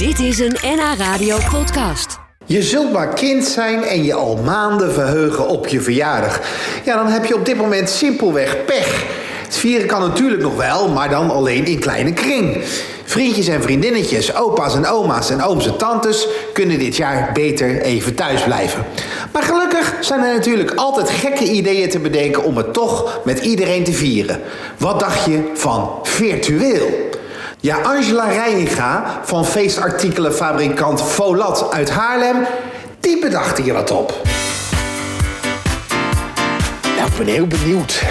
Dit is een NH Radio podcast. Je zult maar kind zijn en je al maanden verheugen op je verjaardag. Ja, dan heb je op dit moment simpelweg pech. Het vieren kan natuurlijk nog wel, maar dan alleen in kleine kring. Vriendjes en vriendinnetjes, opa's en oma's en ooms en tantes kunnen dit jaar beter even thuis blijven. Maar gelukkig zijn er natuurlijk altijd gekke ideeën te bedenken om het toch met iedereen te vieren. Wat dacht je van virtueel? Ja, Angela Reininga van feestartikelenfabrikant Volat uit Haarlem, die bedacht hier wat op. Nou, ik ben heel benieuwd.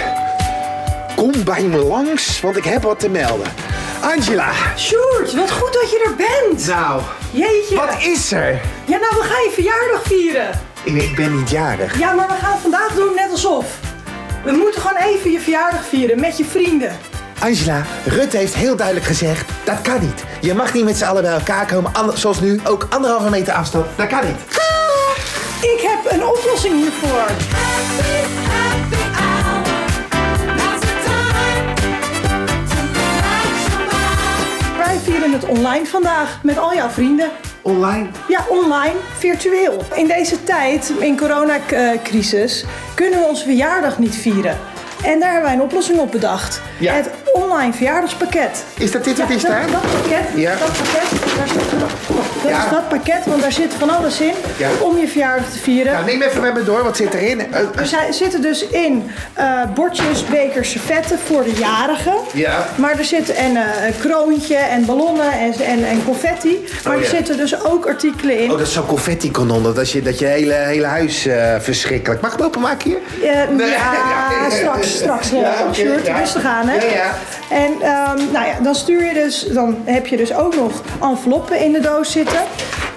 Kom bij me langs, want ik heb wat te melden. Angela, Sjoerd, wat goed dat je er bent. nou, Jeetje. wat is er? Ja, nou, we gaan je verjaardag vieren. Ik, ben niet jarig. Ja, maar we gaan vandaag doen net alsof. We moeten gewoon even je verjaardag vieren met je vrienden. Angela, Rutte heeft heel duidelijk gezegd, dat kan niet. Je mag niet met z'n allen bij elkaar komen, zoals nu, ook anderhalve meter afstand. Dat kan niet. Ik heb een oplossing hiervoor. Wij vieren het online vandaag met al jouw vrienden. Online? Ja, online, virtueel. In deze tijd, in coronacrisis, kunnen we onze verjaardag niet vieren. En daar hebben wij een oplossing op bedacht. Ja. Het online verjaardagspakket. Is dat dit wat is dat, daar? dat pakket, Ja. dat pakket, daar zit, dat Ja. is dat pakket, want daar zit van alles in om je verjaardag te vieren. Nou, neem even met me door, wat zit erin? Eh, eh, Er zijn- zitten dus in eh, bordjes, bekers, servetten voor de jarigen. Ja. Maar er zit en, eh, een kroontje en ballonnen en, en, en confetti. Maar Oh, er zitten dus ook artikelen in. Oh, dat is zo'n confetti-kanon, dat, is je, dat je hele, hele huis eh, verschrikkelijk... Mag ik hem openmaken hier? Nee. Ja, straks, straks. ja, Ja, oké, Sjoerd, ja. rustig aan, hè? Ja, ja. En ehm, nou ja, dan stuur je dus, dan heb je dus ook nog enveloppen in de doos zitten.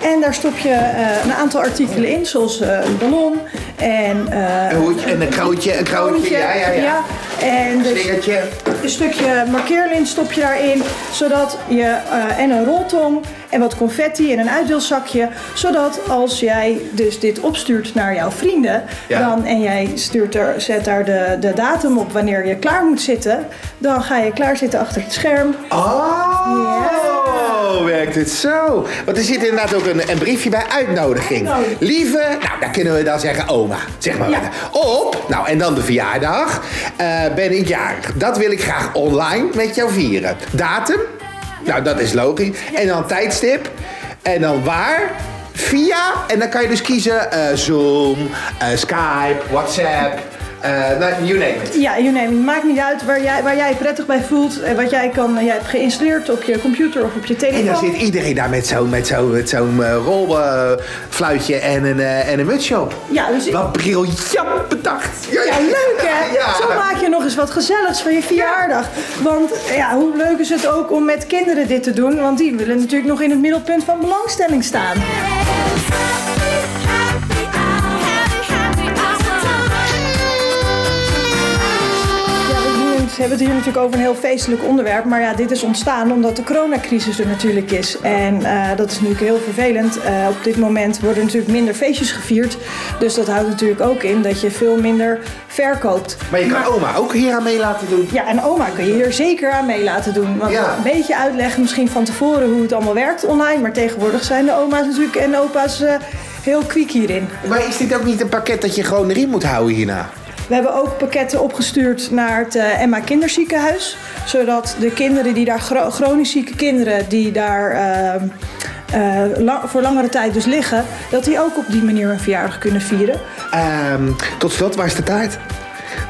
En daar stop je eh, een aantal artikelen in, zoals eh, een ballon en eh, Een hoedje en een krootje, een kroontje. ja, ja, ja. En dus Slingertje. een stukje markeerlint stop je daarin, zodat je en een roltong en wat confetti en een uitdeelzakje, zodat als jij dus dit opstuurt naar jouw vrienden, Ja. dan en jij stuurt er, zet daar de, de datum op wanneer je klaar moet zitten, dan ga je klaar zitten achter het scherm. Oh, werkt het zo? Want er zit inderdaad ook een, een briefje bij uitnodiging. Lieve, nou, dan kunnen we dan zeggen oma. Zeg maar. Op, nou, en dan de verjaardag. Eh, ben ik jarig. Dat wil ik graag online met jou vieren. Datum? Nou, dat is logisch. En dan tijdstip. En dan waar? Via, en dan kan je dus kiezen eh, Zoom, eh, Skype, WhatsApp, eh, nou, you name it. Ja, je neemt, maakt niet uit waar jij, waar jij je prettig bij voelt en wat jij, kan, jij hebt geïnstalleerd op je computer of op je telefoon. En dan zit iedereen daar met zo'n met zo, met zo'n eh, rolfluitje en, een, eh, en een mutsje op. Ja, dus Wat briljant bedacht. Ja, leuk hè? Ja. Zo maak je nog eens wat gezelligs van je verjaardag. Want ja, hoe leuk is het ook om met kinderen dit te doen? Want die willen natuurlijk nog in het middelpunt van belangstelling staan. We hebben het hier natuurlijk over een heel feestelijk onderwerp. Maar ja, dit is ontstaan omdat de coronacrisis er natuurlijk is. En eh, dat is natuurlijk heel vervelend. Eh, op dit moment worden natuurlijk minder feestjes gevierd. Dus dat houdt natuurlijk ook in dat je veel minder verkoopt. Maar je kan oma ook hier aan mee laten doen. Ja, en oma kun je hier zeker aan mee laten doen. Want Ja. een beetje uitleggen misschien van tevoren hoe het allemaal werkt online. Maar tegenwoordig zijn de oma's natuurlijk en opa's eh, heel kwiek hierin. Maar is dit ook niet een pakket dat je gewoon erin moet houden hierna? We hebben ook pakketten opgestuurd naar het eh, Emma Kinderziekenhuis. Zodat de kinderen die daar, chro- chronisch zieke kinderen die daar eh, la- voor langere tijd dus liggen, dat die ook op die manier een verjaardag kunnen vieren. Ehm, tot slot, waar is de taart?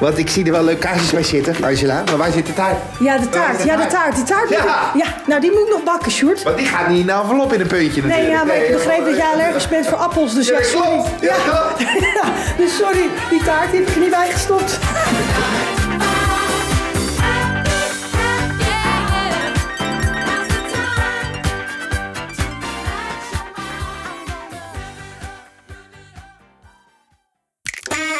Want ik zie er wel leuke kaarsjes bij zitten, Angela. Maar waar zit de taart? Ja, de taart. Ja, de taart. Die taart Ja. ja, nou die moet ik nog bakken, Sjoerd. Want die gaat niet in een envelop in een puntje natuurlijk. Nee, ja, maar ik begreep dat jij allergisch bent voor appels, dus Ja, sorry. Ja, dus sorry, die taart die heb ik er niet bij gestopt.